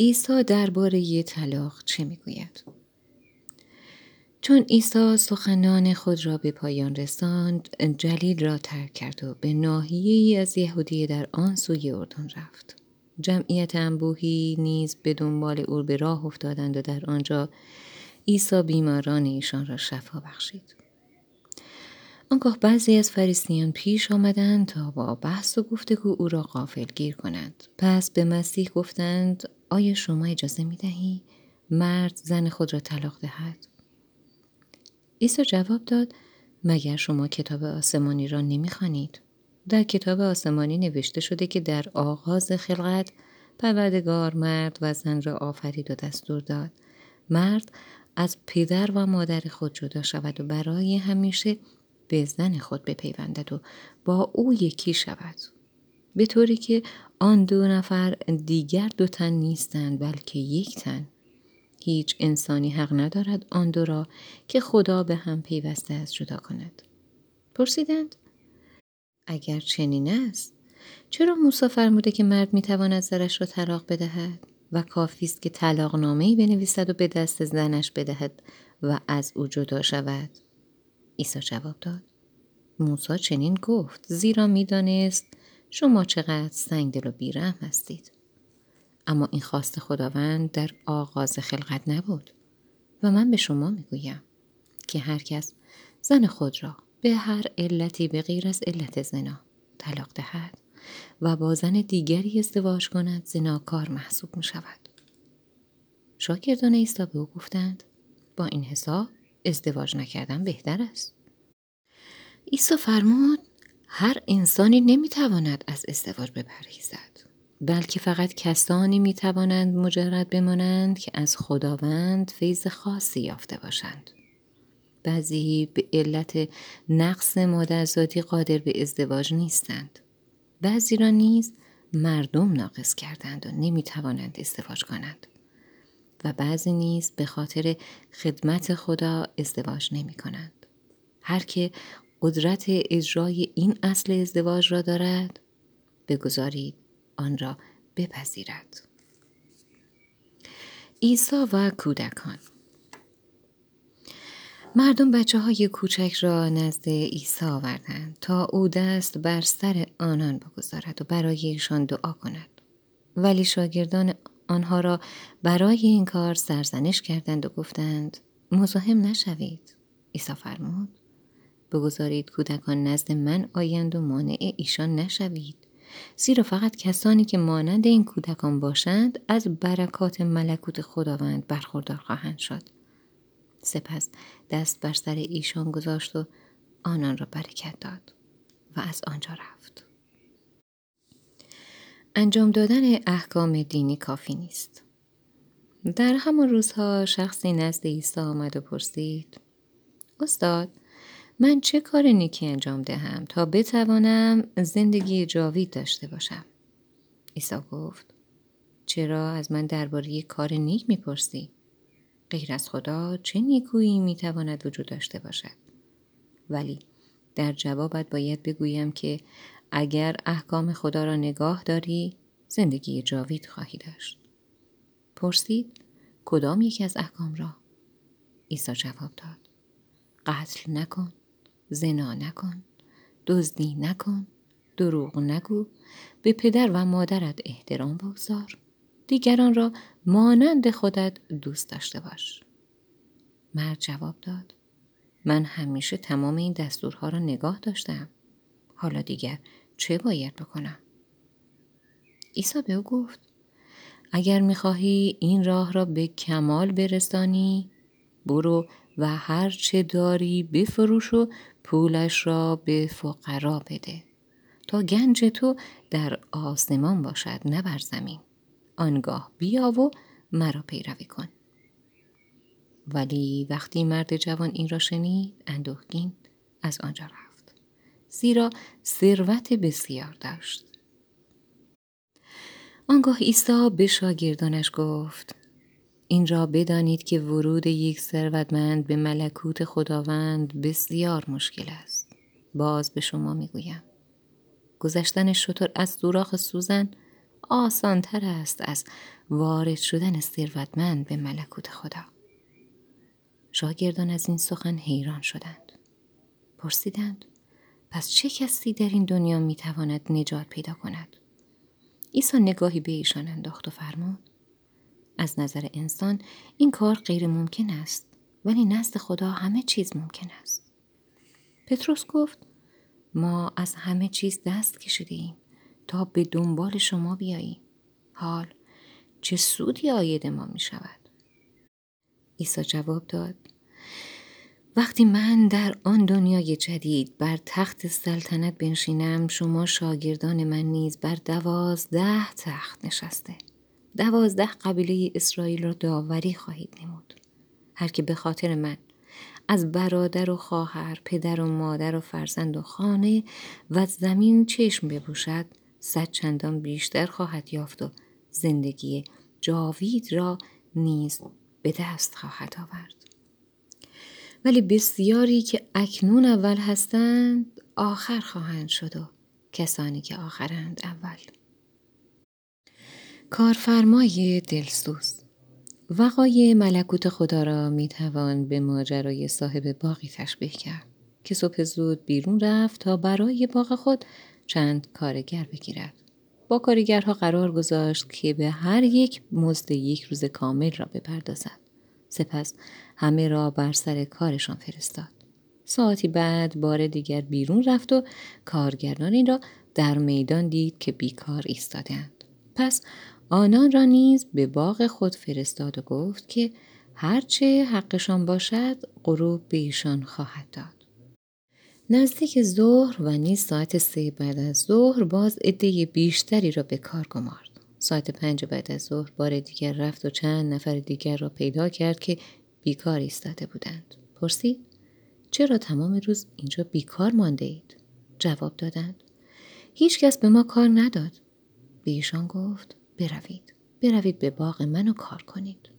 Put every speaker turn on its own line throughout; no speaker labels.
عیسی درباره طلاق چه می‌گوید؟ چون عیسی سخنان خود را به پایان رساند جلیل را ترک کرد و به ناحیه ای از یهودیه در آن سوی اردن رفت. جمعیت انبوهی نیز به دنبال او به راه افتادند و در آنجا عیسی بیماران ایشان را شفا بخشید. آنگاه بعضی از فریسیان پیش آمدند تا با بحث و گفتگو او را غافل گیر کنند. پس به مسیح گفتند آیا شما اجازه می دهی مرد زن خود را طلاق دهد؟ عیسی جواب داد مگر شما کتاب آسمانی را نمی‌خوانید؟ در کتاب آسمانی نوشته شده که در آغاز خلقت پروردگار مرد و زن را آفرید و دستور داد. مرد از پدر و مادر خود جدا شود و برای همیشه به زن خود بپیوندد و با او یکی شود. به طوری که آن دو نفر دیگر دو تن نیستند بلکه یک تن. هیچ انسانی حق ندارد آن دو را که خدا به هم پیوسته است جدا کند. پرسیدند اگر چنین است چرا موسی فرموده که مرد می‌تواند زرش را طلاق بدهد و کافی است که طلاق نامه بنویسد و به دست زنش بدهد و از او جدا شود؟ عیسی جواب داد موسی چنین گفت زیرا می‌دانست شما چقدر سنگدل و بیرحم هستید اما این خواست خداوند در آغاز خلقت نبود و من به شما می‌گویم که هر کس زن خود را به هر علتی به غیر از علت زنا طلاق دهد و با زن دیگری ازدواج کند زناکار محسوب می شود. شاگردان عیسی به او گفتند با این حساب ازدواج نکردن بهتر است. عیسی فرمود هر انسانی نمی‌تواند از ازدواج بپرهیزد بلکه فقط کسانی می توانند مجرد بمانند که از خداوند فیض خاصی یافته باشند. بعضی به علت نقص مادرزادی قادر به ازدواج نیستند. بعضی را نیز مردم ناقص کردند و نمی توانند ازدواج کنند. و بعضی نیز به خاطر خدمت خدا ازدواج نمی کنند. هر که قدرت اجرای این اصل ازدواج را دارد. بگذارید آن را بپذیرد. عیسی و کودکان. مردم بچه های کوچک را نزد عیسی آوردند تا او دست بر سر آنان بگذارد و برای ایشان دعا کند. ولی شاگردان آنها را برای این کار سرزنش کردند و گفتند مزاحم نشوید. عیسی فرمود بگذارید کودکان نزد من آیند و مانع ایشان نشوید. زیرا فقط کسانی که مانند این کودکان باشند از برکات ملکوت خداوند برخوردار خواهند شد. سپس دست بر سر ایشان گذاشت و آنان را برکت داد و از آنجا رفت. انجام دادن احکام دینی کافی نیست. در همان روزها شخصی نزد عیسی آمد و پرسید استاد من چه کار نیکی انجام دهم تا بتوانم زندگی جاوید داشته باشم؟ عیسی گفت چرا از من درباره کار نیک می‌پرسی؟ غیر از خدا چه نیکویی می‌تواند وجود داشته باشد؟ ولی در جوابت باید بگویم که اگر احکام خدا را نگاه داری زندگی جاوید خواهی داشت. پرسید کدام یکی از احکام را؟ عیسی جواب داد قتل نکن. زنا نکن دزدی نکن دروغ نگو به پدر و مادرت احترام بگذار دیگران را مانند خودت دوست داشته باش. مرد جواب داد من همیشه تمام این دستورها را نگاه داشتم. حالا دیگر چه باید بکنم؟ عیسی به او گفت اگر می‌خواهی این راه را به کمال برسانی برو و هر چه داری بفروش و پولش را به فقرا بده. تا گنج تو در آسمان باشد نه بر زمین. آنگاه بیا و مرا پیروی کن. ولی وقتی مرد جوان این را شنید اندوهگین از آنجا رفت. زیرا ثروت بسیار داشت. آنگاه عیسی به شاگردانش گفت این را بدانید که ورود یک ثروتمند به ملکوت خداوند بسیار مشکل است. باز به شما می‌گویم. گذشتن شطور از سوراخ سوزن آسانتر است از وارد شدن ثروتمند به ملکوت خدا شاگردان از این سخن حیران شدند پرسیدند پس چه کسی در این دنیا می‌تواند نجات پیدا کند عیسی نگاهی به ایشان انداخت و فرمود از نظر انسان این کار غیر ممکن است ولی نزد خدا همه چیز ممکن است. پتروس گفت ما از همه چیز دست کشیده ایم تا به دنبال شما بیاییم. حال چه سودی آید ما می شود؟ عیسی جواب داد وقتی من در آن دنیای جدید بر تخت سلطنت بنشینم شما شاگردان من نیز بر دوازده تخت نشسته. دوازده قبیله اسرائیل را داوری خواهید نمود. هر که به خاطر من از برادر و خواهر پدر و مادر و فرزند و خانه و زمین چشم ببوشد صد چندان بیشتر خواهد یافت و زندگی جاوید را نیز به دست خواهد آورد. ولی بسیاری که اکنون اول هستند آخر خواهند شد و کسانی که آخرند اول. کارفرمای دلسوز وقای ملکوت خدا را می توان به ماجرای صاحب باقی تشبیه کرد که صبح زود بیرون رفت تا برای باغ خود چند کارگر بگیرد. با کارگرها قرار گذاشت که به هر یک مزد یک روز کامل را بپردازد. سپس همه را بر سر کارشان فرستاد. ساعتی بعد بار دیگر بیرون رفت و کارگرانی را در میدان دید که بیکار ایستادند. پس آنان را نیز به باغ خود فرستاد و گفت که هرچه حقشان باشد غروب به ایشان خواهد داد. نزدیک ظهر و نیز ساعت سه بعد از ظهر باز عده بیشتری را به کار گمارد. ساعت پنج بعد از ظهر بار دیگر رفت و چند نفر دیگر را پیدا کرد که بیکار ایستاده بودند. پرسید چرا تمام روز اینجا بیکار مانده اید؟ جواب دادند هیچ کس به ما کار نداد. به ایشان گفت بروید. بروید به باغ من و کار کنید.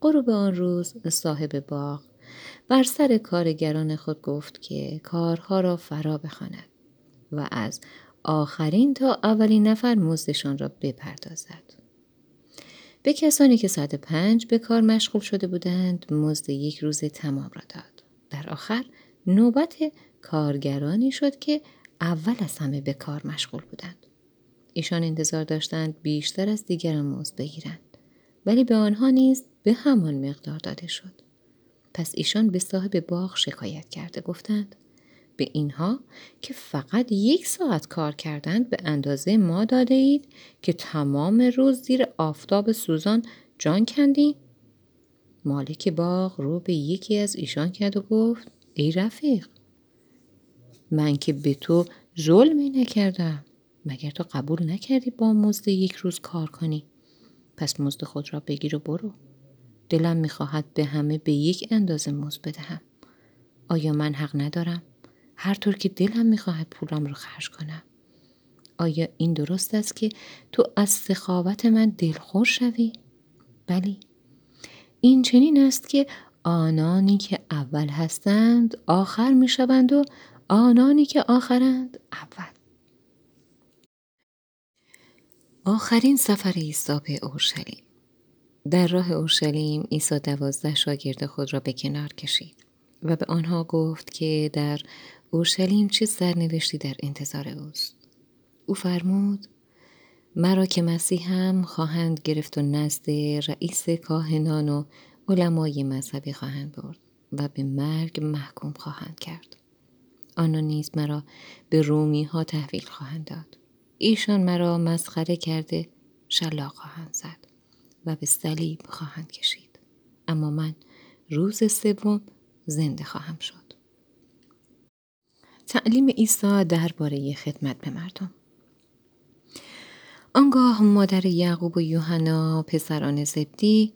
غروب آن روز صاحب باغ بر سر کارگران خود گفت که کارها را فرا بخواند و از آخرین تا اولین نفر مزدشان را بپردازد. به کسانی که ساعت پنج به کار مشغول شده بودند مزد یک روز تمام را داد. در آخر نوبت کارگرانی شد که اول از همه به کار مشغول بودند. ایشان انتظار داشتند بیشتر از دیگران مزد بگیرند. ولی به آنها نیز به همان مقدار داده شد. پس ایشان به صاحب باغ شکایت کرده گفتند به اینها که فقط یک ساعت کار کردند به اندازه ما داده اید که تمام روز زیر آفتاب سوزان جان کندیم مالک باغ رو به یکی از ایشان کرد و گفت ای رفیق من که به تو ظلمی نکردم. مگر تو قبول نکردی با مزد یک روز کار کنی؟ پس مزد خود را بگیر و برو. دلم می‌خواهد به همه به یک اندازه مزد بدهم. آیا من حق ندارم؟ هر طور که دلم می‌خواهد پولم را خرج کنم. آیا این درست است که تو از سخاوت من دلخور شوی؟ بلی این چنین است که آنانی که اول هستند آخر می‌شوند و آنانی که آخرند اول. آخرین سفر عیسی به اورشلیم. در راه اورشلیم عیسی دوازده شاگرد خود را به کنار کشید و به آنها گفت که در اورشلیم چه سرنوشتی در انتظار اوست. او فرمود مرا که مسیحم خواهند گرفت و نزد رئیس کاهنان و علمای مذهبی خواهند برد و به مرگ محکوم خواهند کرد. آنها نیز مرا به رومی ها تحویل خواهند داد. ایشان مرا مسخره کرده شلاق خواهند زد و به صلیب خواهند کشید. اما من روز سوم زنده خواهم شد. تعلیم عیسی درباره خدمت به مردم. آنگاه مادر یعقوب و یوحنا پسران زبدی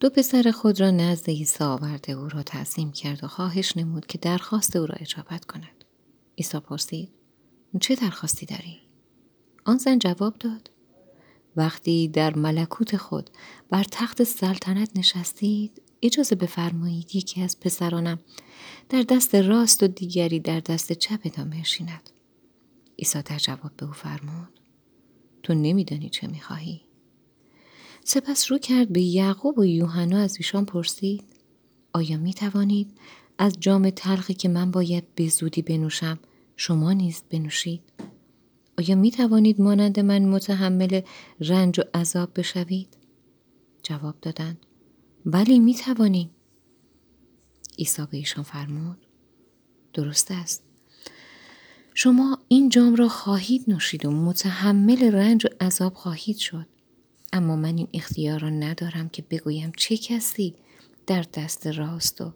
دو پسر خود را نزد عیسی آورده او را تعظیم کرد و خواهش نمود که درخواست او را اجابت کند. عیسی پرسید چه درخواستی داری؟ آن زن جواب داد. وقتی در ملکوت خود بر تخت سلطنت نشستید اجازه بفرمایید یکی از پسرانم در دست راست و دیگری در دست چپتان بنشیند عیسی در جواب به او فرمود. تو نمیدانی چه می‌خواهی؟ سپس رو کرد به یعقوب و یوحنا از ایشان پرسید. آیا می توانید از جام تلخی که من باید به زودی بنوشم شما نیز بنوشید؟ آیا می توانید مانند من متحمل رنج و عذاب بشوید؟ جواب دادند. ولی می توانیم عیسی به ایشان فرمود. درست است. شما این جام را خواهید نوشید و متحمل رنج و عذاب خواهید شد. اما من این اختیار را ندارم که بگویم چه کسی در دست راست و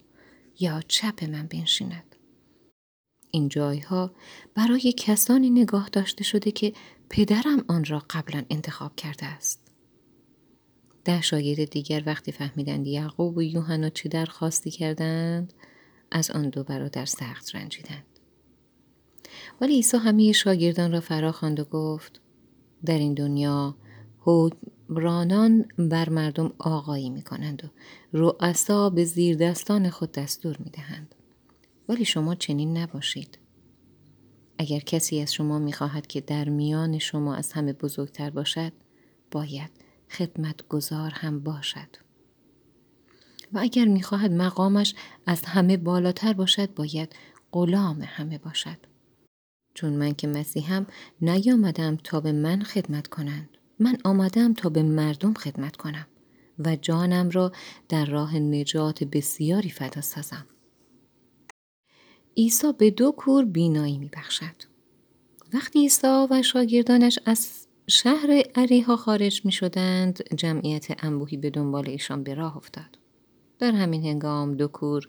یا چپ من بنشیند. این جایها برای کسانی نگاه داشته شده که پدرم آن را قبلا انتخاب کرده است ده شاگرد دیگر وقتی فهمیدند یعقوب و یوحنا چه درخواستی کردند از آن دو برادر سخت رنجیدند ولی عیسی همه شاگردان را فرا خواند و گفت در این دنیا حکمرانان بر مردم آقایی می کنند و رؤسا به زیر دستان خود دستور می دهند. ولی شما چنین نباشید. اگر کسی از شما می خواهد که در میان شما از همه بزرگتر باشد باید خدمت گذار هم باشد. و اگر می‌خواهد مقامش از همه بالاتر باشد باید غلام همه باشد. چون من که مسیحم نیامدم تا به من خدمت کنند. من آمدم تا به مردم خدمت کنم و جانم را در راه نجات بسیاری فدا سازم. عیسی به دو کور بینایی می بخشد. وقتی عیسی و شاگردانش از شهر عریها خارج می شدند جمعیت انبوهی به دنبال ایشان به راه افتاد. در همین هنگام دو کور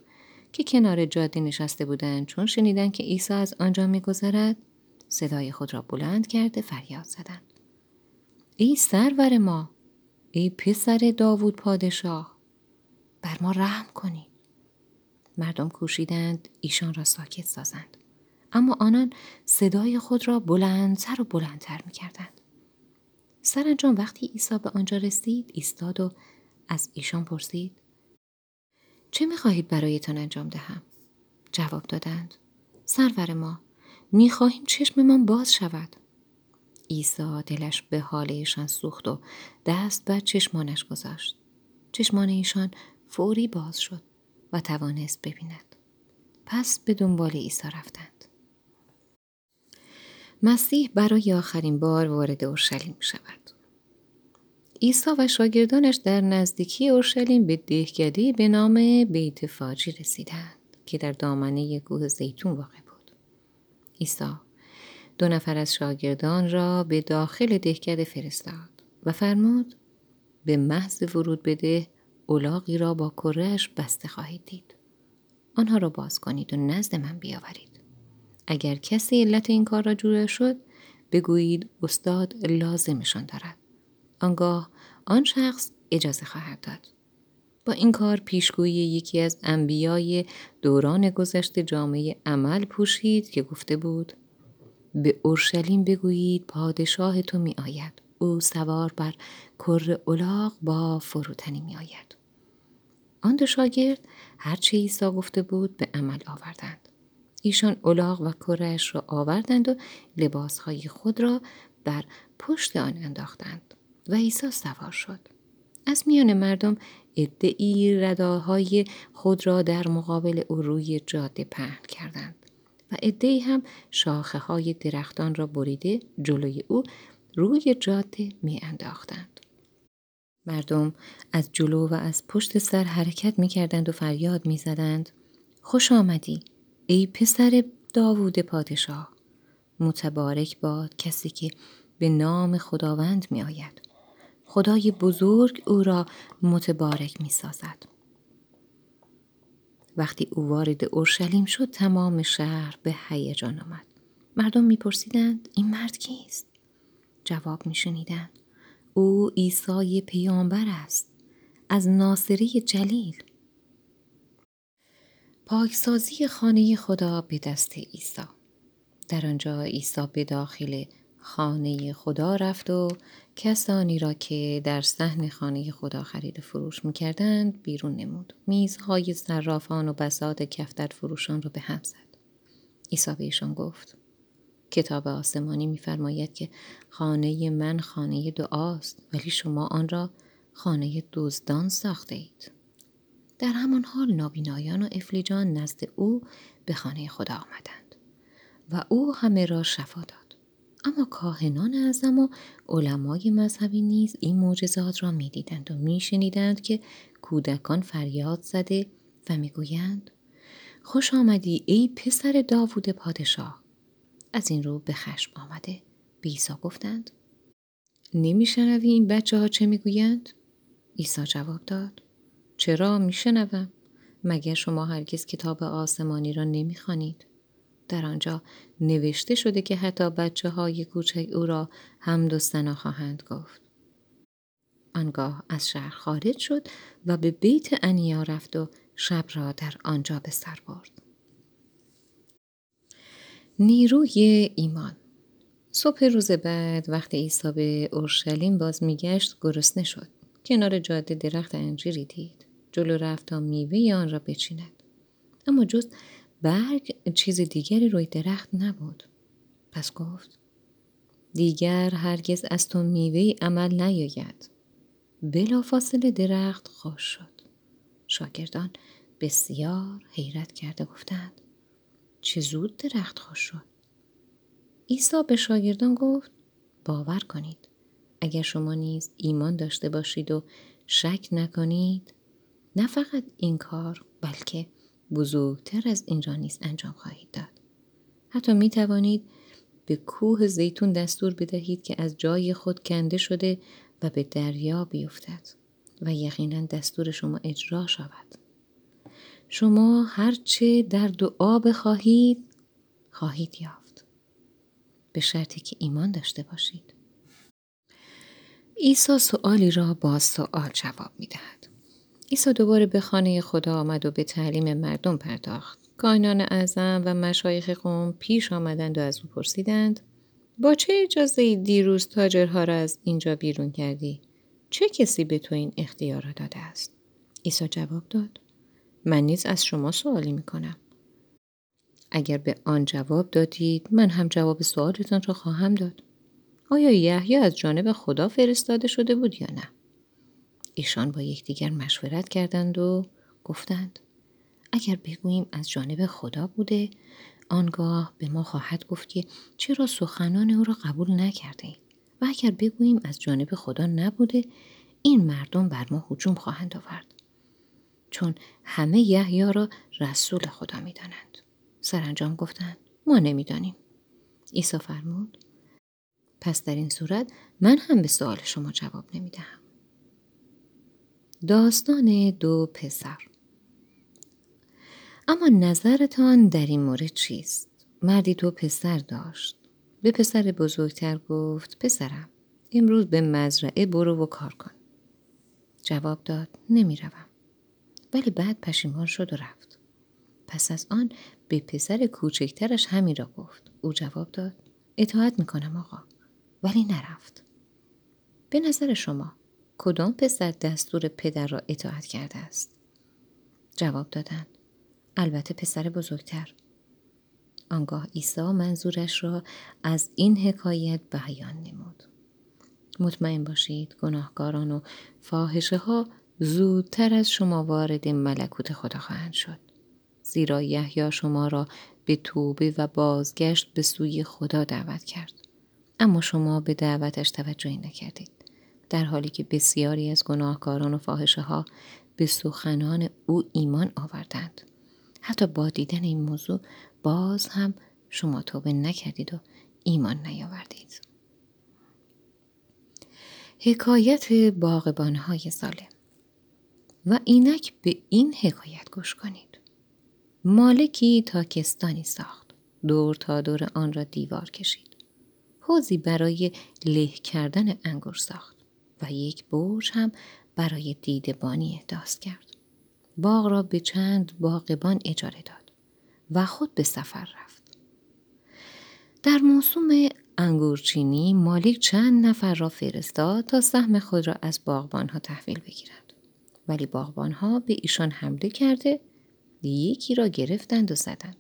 که کنار جاده نشسته بودند چون شنیدند که عیسی از آنجا میگذرد صدای خود را بلند کرده فریاد زدند ای سرور ما ای پسر داوود پادشاه بر ما رحم کنید مردم کوشیدند ایشان را ساکت سازند. اما آنان صدای خود را بلندتر و بلندتر می‌کردند. سرانجام وقتی عیسی به آنجا رسید ایستاد و از ایشان پرسید چه می‌خواهید برایتان انجام دهم؟ جواب دادند سرور ما می‌خواهیم چشممان باز شود. عیسی دلش به حال ایشان سوخت و دست بر چشمانش گذاشت. چشمان ایشان فوری باز شد. و توانست ببیند پس به دنبال عیسی رفتند مسیح برای آخرین بار وارد اورشلیم می شود. عیسی و شاگردانش در نزدیکی اورشلیم به دهکده به نام بیت فاجی رسیدند که در دامنه کوه زیتون واقع بود. عیسی دو نفر از شاگردان را به داخل دهکده فرستاد و فرمود به محض ورود بده اولاغی را با کرهش بسته خواهید دید. آنها را باز کنید و نزد من بیاورید. اگر کسی علت این کار را جوره شد بگویید استاد لازمشان دارد. آنگاه آن شخص اجازه خواهد داد. با این کار پیشگویی یکی از انبیای دوران گذشته جامعه عمل پوشید که گفته بود به اورشلیم بگویید پادشاه تو می آید. او سوار بر کر اولاغ با فروتنی می آید. آن دو شاگرد هرچه عیسی گفته بود به عمل آوردند. ایشان اولاغ و کرش را آوردند و لباسهای خود را بر پشت آن انداختند و عیسی سوار شد. از میان مردم ادعی رداهای خود را در مقابل او روی جاده پهن کردند. و عدهای هم شاخه های درختان را بریده جلوی او روی جاده می انداختند. مردم از جلو و از پشت سر حرکت می کردند و فریاد می زدند. خوش آمدی ای پسر داوود پادشاه متبارک باد کسی که به نام خداوند می آید. خدای بزرگ او را متبارک می سازد. وقتی او وارد اورشلیم شد تمام شهر به هیجان آمد مردم میپرسیدند این مرد کیست جواب میشنیدند او عیسی پیامبر است از ناصری جلیل. پاکسازی خانه خدا به دست عیسی. در آنجا عیسی به داخل خانه خدا رفت و کسانی را که در صحن خانه خدا خرید فروش می‌کردند بیرون نمود. میزهای صرافان و بساط کفتر فروشان را به هم زد. عیسی به ایشان گفت کتاب آسمانی میفرماید که خانه من خانه دعاست ولی شما آن را خانه دزدان ساخته اید. در همان حال نابینایان و افلیجان نزد او به خانه خدا آمدند و او همه را شفا داد. اما کاهنان اعظم و علمای مذهبی نیز این معجزات را می‌دیدند و میشنیدند که کودکان فریاد زده و می‌گویند خوش آمدی ای پسر داوود پادشاه از این رو به خشم آمده به عیسی گفتند نمیشنوی این بچه ها چه می‌گویند عیسی جواب داد چرا میشنوم مگر شما هرگز کتاب آسمانی را نمی‌خوانید در آنجا نوشته شده که حتی بچه های کوچک او را هم و خواهند گفت. آنگاه از شهر خارج شد و به بیت انیا رفت و شب را در آنجا به سر برد. نیروی ایمان صبح روز بعد وقتی عیسی به اورشلیم باز میگشت گرسنه شد. کنار جاده درخت انجیری دید. جلو رفت تا میوه آن را بچیند. اما جز برگ چیز دیگری روی درخت نبود. پس گفت دیگر هرگز از تو میوه عمل نیاید. فاصله درخت خوش شد. شاگردان بسیار حیرت کرده گفتند چه زود درخت خوش شد. عیسی به شاگردان گفت باور کنید اگر شما نیز ایمان داشته باشید و شک نکنید نه فقط این کار بلکه بزرگتر از این را نیز انجام خواهید داد. حتی می توانید به کوه زیتون دستور بدهید که از جای خود کنده شده و به دریا بیفتد و یقینا دستور شما اجرا شود. شما هرچه در دعا بخواهید خواهید یافت. به شرطی که ایمان داشته باشید. عیسی سوالی را با سوال جواب می دهد. عیسی دوباره به خانه خدا آمد و به تعلیم مردم پرداخت. کاهنان اعظم و مشایخ قوم پیش آمدند و از او پرسیدند با چه اجازه دیروز تاجرها را از اینجا بیرون کردی؟ چه کسی به تو این اختیار را داده است؟ عیسی جواب داد من نیز از شما سوالی می کنم. اگر به آن جواب دادید من هم جواب سوالتان را خواهم داد. آیا یحیی از جانب خدا فرستاده شده بود یا نه؟ ایشان با یکدیگر مشورت کردند و گفتند اگر بگوییم از جانب خدا بوده آنگاه به ما خواهد گفت که چرا سخنان او را قبول نکرده ایم و اگر بگوییم از جانب خدا نبوده این مردم بر ما حجوم خواهند آورد چون همه یحیی را رسول خدا می‌دانند سرانجام گفتند ما نمی‌دانیم عیسی فرمود پس در این صورت من هم به سوال شما جواب نمی‌دهم داستان دو پسر اما نظرتان در این مورد چیست؟ مردی دو پسر داشت. به پسر بزرگتر گفت پسرم امروز به مزرعه برو و کار کن. جواب داد نمی‌روم. ولی بعد پشیمان شد و رفت. پس از آن به پسر کوچکترش همین را گفت. او جواب داد اطاعت می‌کنم آقا. ولی نرفت. به نظر شما کدام پسر دستور پدر را اطاعت کرده است؟ جواب دادند البته پسر بزرگتر. آنگاه عیسی منظورش را از این حکایت بیان نمود. مطمئن باشید گناهکاران و فاحشه ها زودتر از شما وارد ملکوت خدا خواهند شد. زیرا یحیی شما را به توبه و بازگشت به سوی خدا دعوت کرد. اما شما به دعوتش توجهی نکردید. در حالی که بسیاری از گناهکاران و فاحشه ها به سخنان او ایمان آوردند. حتی با دیدن این موضوع باز هم شما توبه نکردید و ایمان نیاوردید. حکایت باغبانهای سالم و اینک به این حکایت گوش کنید. مالکی تاکستانی ساخت. دور تا دور آن را دیوار کشید. حوزی برای له کردن انگور ساخت. و یک برج هم برای دیدبانی احداث کرد. باغ را به چند باغبان اجاره داد و خود به سفر رفت. در موسوم انگورچینی مالک چند نفر را فرستاد تا سهم خود را از باغبانها تحویل بگیرند. ولی باغبانها به ایشان حمله کرده یکی را گرفتند و زدند.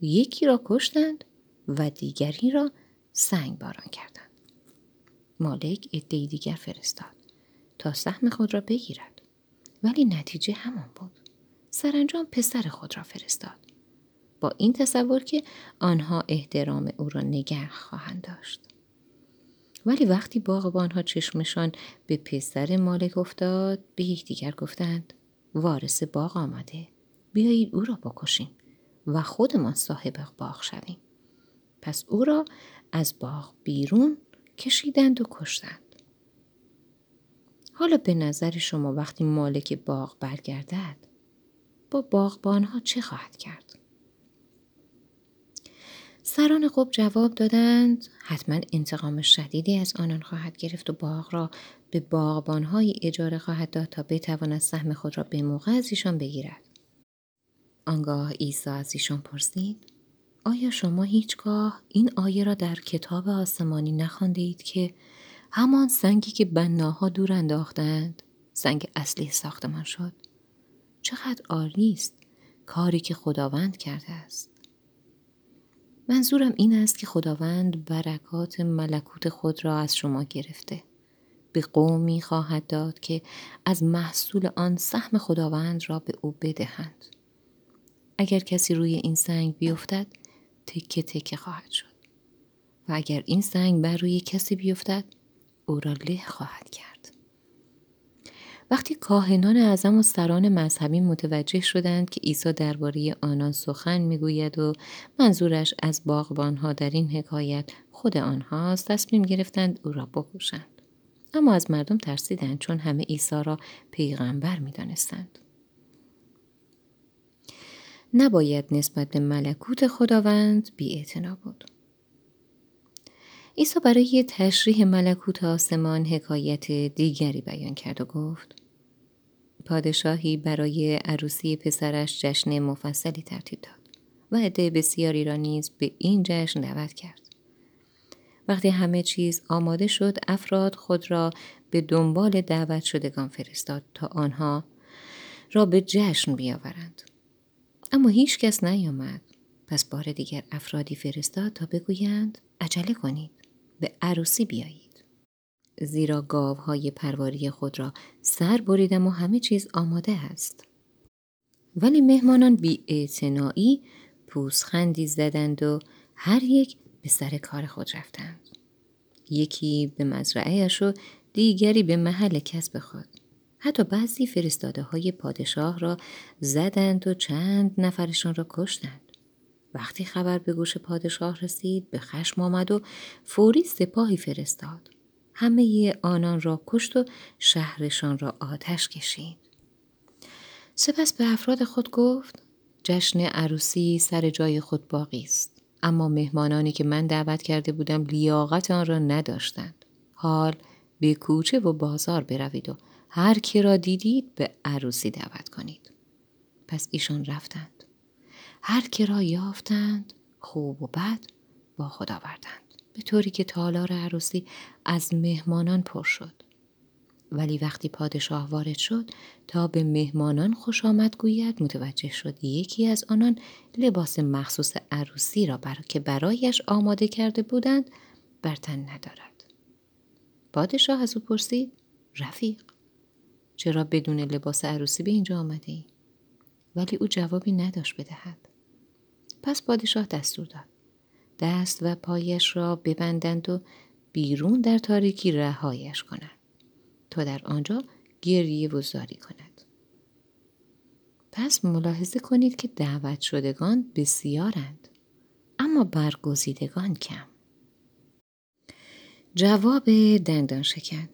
یکی را کشتند و دیگری را سنگ باران کردند. مالک عدهای دیگر فرستاد تا سهم خود را بگیرد ولی نتیجه همان بود سرانجام پسر خود را فرستاد با این تصور که آنها احترام او را نگه خواهند داشت ولی وقتی باغبانها چشمشان به پسر مالک افتاد به یکدیگر گفتند وارث باغ آمده. بیایید او را بکشیم و خودمان صاحب باغ شویم. پس او را از باغ بیرون کشیدند و کشتند. حالا به نظر شما وقتی مالک باغ برگردد با باغبانها چه خواهد کرد؟ سران خوب جواب دادند. حتما انتقام شدیدی از آنان خواهد گرفت و باغ را به باغبانهای اجاره خواهد داد تا بتواند سهم خود را به موقع از ایشان بگیرد. آنگاه عیسی از ایشان پرسید آیا شما هیچگاه این آیه را در کتاب آسمانی نخوانده اید که همان سنگی که بناها دور انداختند سنگ اصلی ساختمان شد؟ چقدر عالی است کاری که خداوند کرده است. منظورم این است که خداوند برکات ملکوت خود را از شما گرفته. به قومی خواهد داد که از محصول آن سهم خداوند را به او بدهند. اگر کسی روی این سنگ بیفتد تکه تکه خواهد شد. و اگر این سنگ بر روی کسی بیفتد او را له خواهد کرد. وقتی کاهنان اعظم و سران مذهبی متوجه شدند که عیسی درباره آنان سخن می‌گوید و منظورش از باغبانها در این حکایت خود آنهاست تصمیم گرفتند او را بکشند اما از مردم ترسیدند چون همه عیسی را پیغمبر می‌دانستند نباید نسبت به ملکوت خداوند بی بود. عیسی برای تشریح ملکوت آسمان حکایت دیگری بیان کرد و گفت پادشاهی برای عروسی پسرش جشن مفصلی ترتیب داد و عده بسیاری را نیز به این جشن دعوت کرد. وقتی همه چیز آماده شد افراد خود را به دنبال دعوت شدگان فرستاد تا آنها را به جشن بیاورند. اما هیچ کس نیامد. پس بار دیگر افرادی فرستاد تا بگویند عجله کنید. به عروسی بیایید. زیرا گاوهای پرواری خود را سر بریدم و همه چیز آماده است. ولی مهمانان بی پوسخندی زدند و هر یک به سر کار خود رفتند. یکی به مزرعهش و دیگری به محل کسب خود. حتی بعضی فرستاده های پادشاه را زدند و چند نفرشان را کشتند. وقتی خبر به گوش پادشاه رسید به خشم آمد و فوری سپاهی فرستاد. همه آنان را کشت و شهرشان را آتش کشید. سپس به افراد خود گفت جشن عروسی سر جای خود باقی است. اما مهمانانی که من دعوت کرده بودم لیاقت آن را نداشتند. حال به کوچه و بازار بروید و هر کی را دیدید به عروسی دعوت کنید. پس ایشان رفتند. هر کی را یافتند خوب و بد با خود آوردند. به طوری که تالار عروسی از مهمانان پر شد. ولی وقتی پادشاه وارد شد تا به مهمانان خوش آمد گوید متوجه شد یکی از آنان لباس مخصوص عروسی را برا که برایش آماده کرده بودند بر تن ندارد. پادشاه از او پرسید رفیق چرا بدون لباس عروسی به اینجا آمده ای؟ ولی او جوابی نداشت بدهد. پس پادشاه دستور داد. دست و پایش را ببندند و بیرون در تاریکی رهایش کنند تا در آنجا گریه و زاری کند. پس ملاحظه کنید که دعوت شدگان بسیارند اما برگزیدگان کم. جواب دندان شکن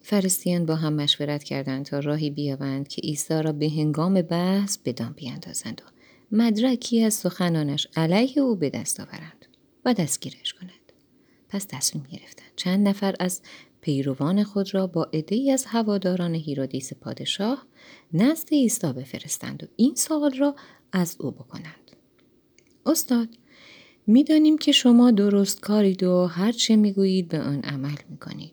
فرستیان با هم مشورت کردند تا راهی بیابند که عیسی را به هنگام بحث بدان بیاندازند و مدرکی از سخنانش علیه او به دست آورند و دستگیرش کنند پس تصمیم گرفتند چند نفر از پیروان خود را با عدهای از هواداران هیرودیس پادشاه نزد عیسی بفرستند و این سوال را از او بکنند. استاد می‌دانیم که شما درست کارید و هر چه می‌گویید به آن عمل می‌کنید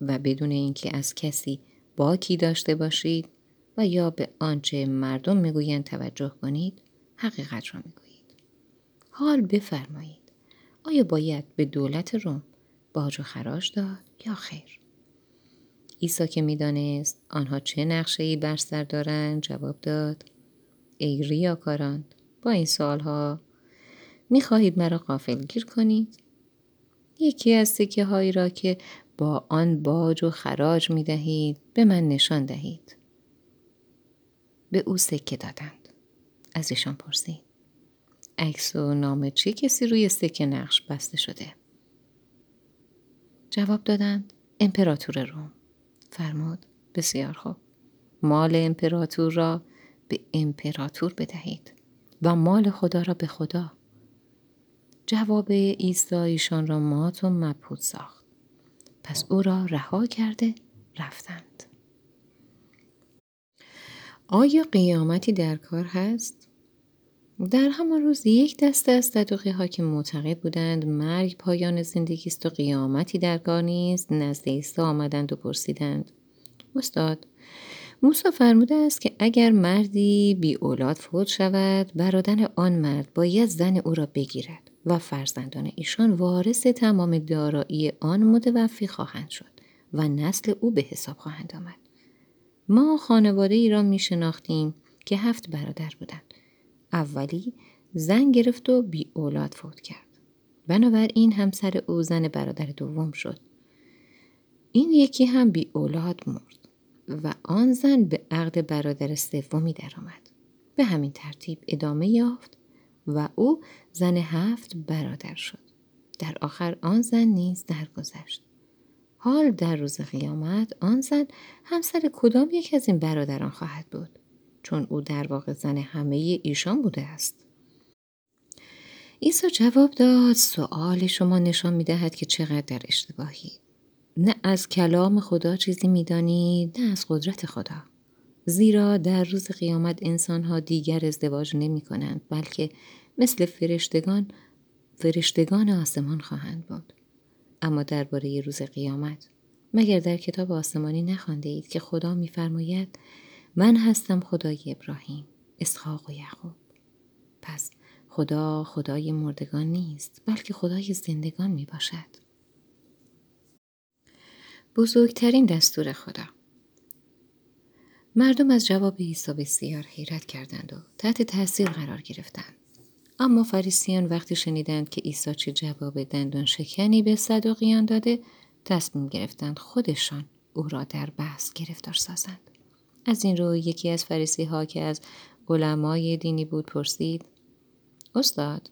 و بدون اینکه از کسی باکی داشته باشید و یا به آنچه مردم می‌گویند توجه کنید حقیقت را می‌گویید. حال بفرمایید. آیا باید به دولت روم باج و خراج داد یا خیر؟ عیسی که می‌دانست آنها چه نقشه بر سر دارند جواب داد ای ریاکاران با این سوالها می‌خواهید مرا قافل گیر کنید؟ یکی از سکه هایی را که با آن باج و خراج می دهید به من نشان دهید. به او سکه دادند. از ایشان پرسید. عکس و نام چه کسی روی سکه نقش بسته شده؟ جواب دادند امپراتور روم. فرمود بسیار خوب. مال امپراتور را به امپراتور بدهید و مال خدا را به خدا. جواب عیسی ایشان را مات و مبهوت ساخت. پس او را رها کرده رفتند. آیا قیامتی در کار هست؟ در همان روز یک دسته از صدوقی ها که معتقد بودند مرگ پایان زندگی است و قیامتی در کار نیست نزد عیسی آمدند و پرسیدند استاد موسی فرموده است که اگر مردی بی اولاد فوت شود برادن آن مرد باید زن او را بگیرد و فرزندان ایشان وارث تمام دارایی آن متوفی خواهند شد و نسل او به حساب خواهند آمد ما خانواده ای را می شناختیم که هفت برادر بودند اولی زن گرفت و بی اولاد فوت کرد بنابراین همسر او زن برادر دوم شد این یکی هم بی اولاد مرد و آن زن به عقد برادر سومی درآمد به همین ترتیب ادامه یافت و او زن هفت برادر شد. در آخر آن زن نیز درگذشت. حال در روز قیامت آن زن همسر کدام یک از این برادران خواهد بود چون او در واقع زن همه ایشان بوده است. عیسی جواب داد سؤال شما نشان می دهد که چقدر در اشتباهی. نه از کلام خدا چیزی می‌دانید نه از قدرت خدا. زیرا در روز قیامت انسانها دیگر ازدواج نمی کنند بلکه مثل فرشتگان فرشتگان آسمان خواهند بود. اما درباره روز قیامت مگر در کتاب آسمانی نخوانده اید که خدا میفرماید من هستم خدای ابراهیم اسحاق و یعقوب پس خدا خدای مردگان نیست بلکه خدای زندگان می باشد. بزرگترین دستور خدا مردم از جواب عیسی بسیار حیرت کردند و تحت تاثیر قرار گرفتند. اما فریسیان وقتی شنیدند که عیسی چه جواب دندان شکنی به صدوقیان داده تصمیم گرفتند خودشان او را در بحث گرفتار سازند. از این رو یکی از فریسی ها که از علمای دینی بود پرسید استاد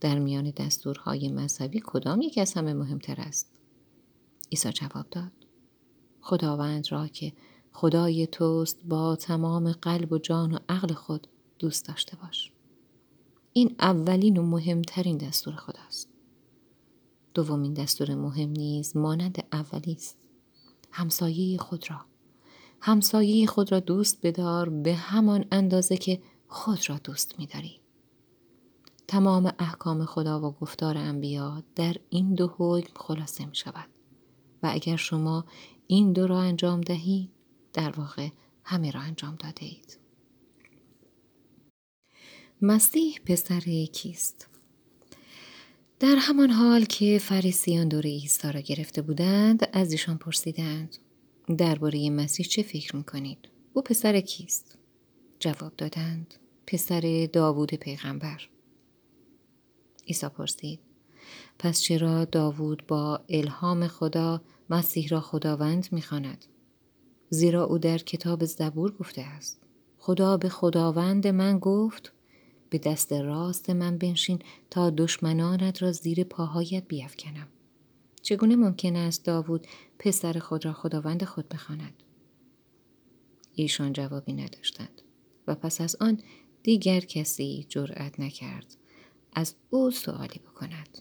در میان دستورهای مذهبی کدام یک از همه مهمتر است؟ عیسی جواب داد خداوند را که خدای توست با تمام قلب و جان و عقل خود دوست داشته باش. این اولین و مهمترین دستور خداست. دومین دستور مهم نیز مانند اولی است. همسایه خود را همسایه خود را دوست بدار به همان اندازه که خود را دوست می‌داری. تمام احکام خدا و گفتار انبیا در این دو حکم خلاصه می شود و اگر شما این دو را انجام دهید در واقع همه را انجام داده اید. مسیح پسر کیست؟ در همان حال که فریسیان دور عیسی را گرفته بودند از ایشان پرسیدند درباره مسیح چه فکر می‌کنید؟ او پسر کیست؟ جواب دادند پسر داوود پیغمبر. عیسی پرسید پس چرا داوود با الهام خدا مسیح را خداوند می‌خواند؟ زیرا او در کتاب زبور گفته است. خدا به خداوند من گفت به دست راست من بنشین تا دشمنانت را زیر پاهایت بیافکنم چگونه ممکن است داوود پسر خود را خداوند خود بخواند؟ ایشان جوابی نداشتند و پس از آن دیگر کسی جرأت نکرد از او سوالی بکند.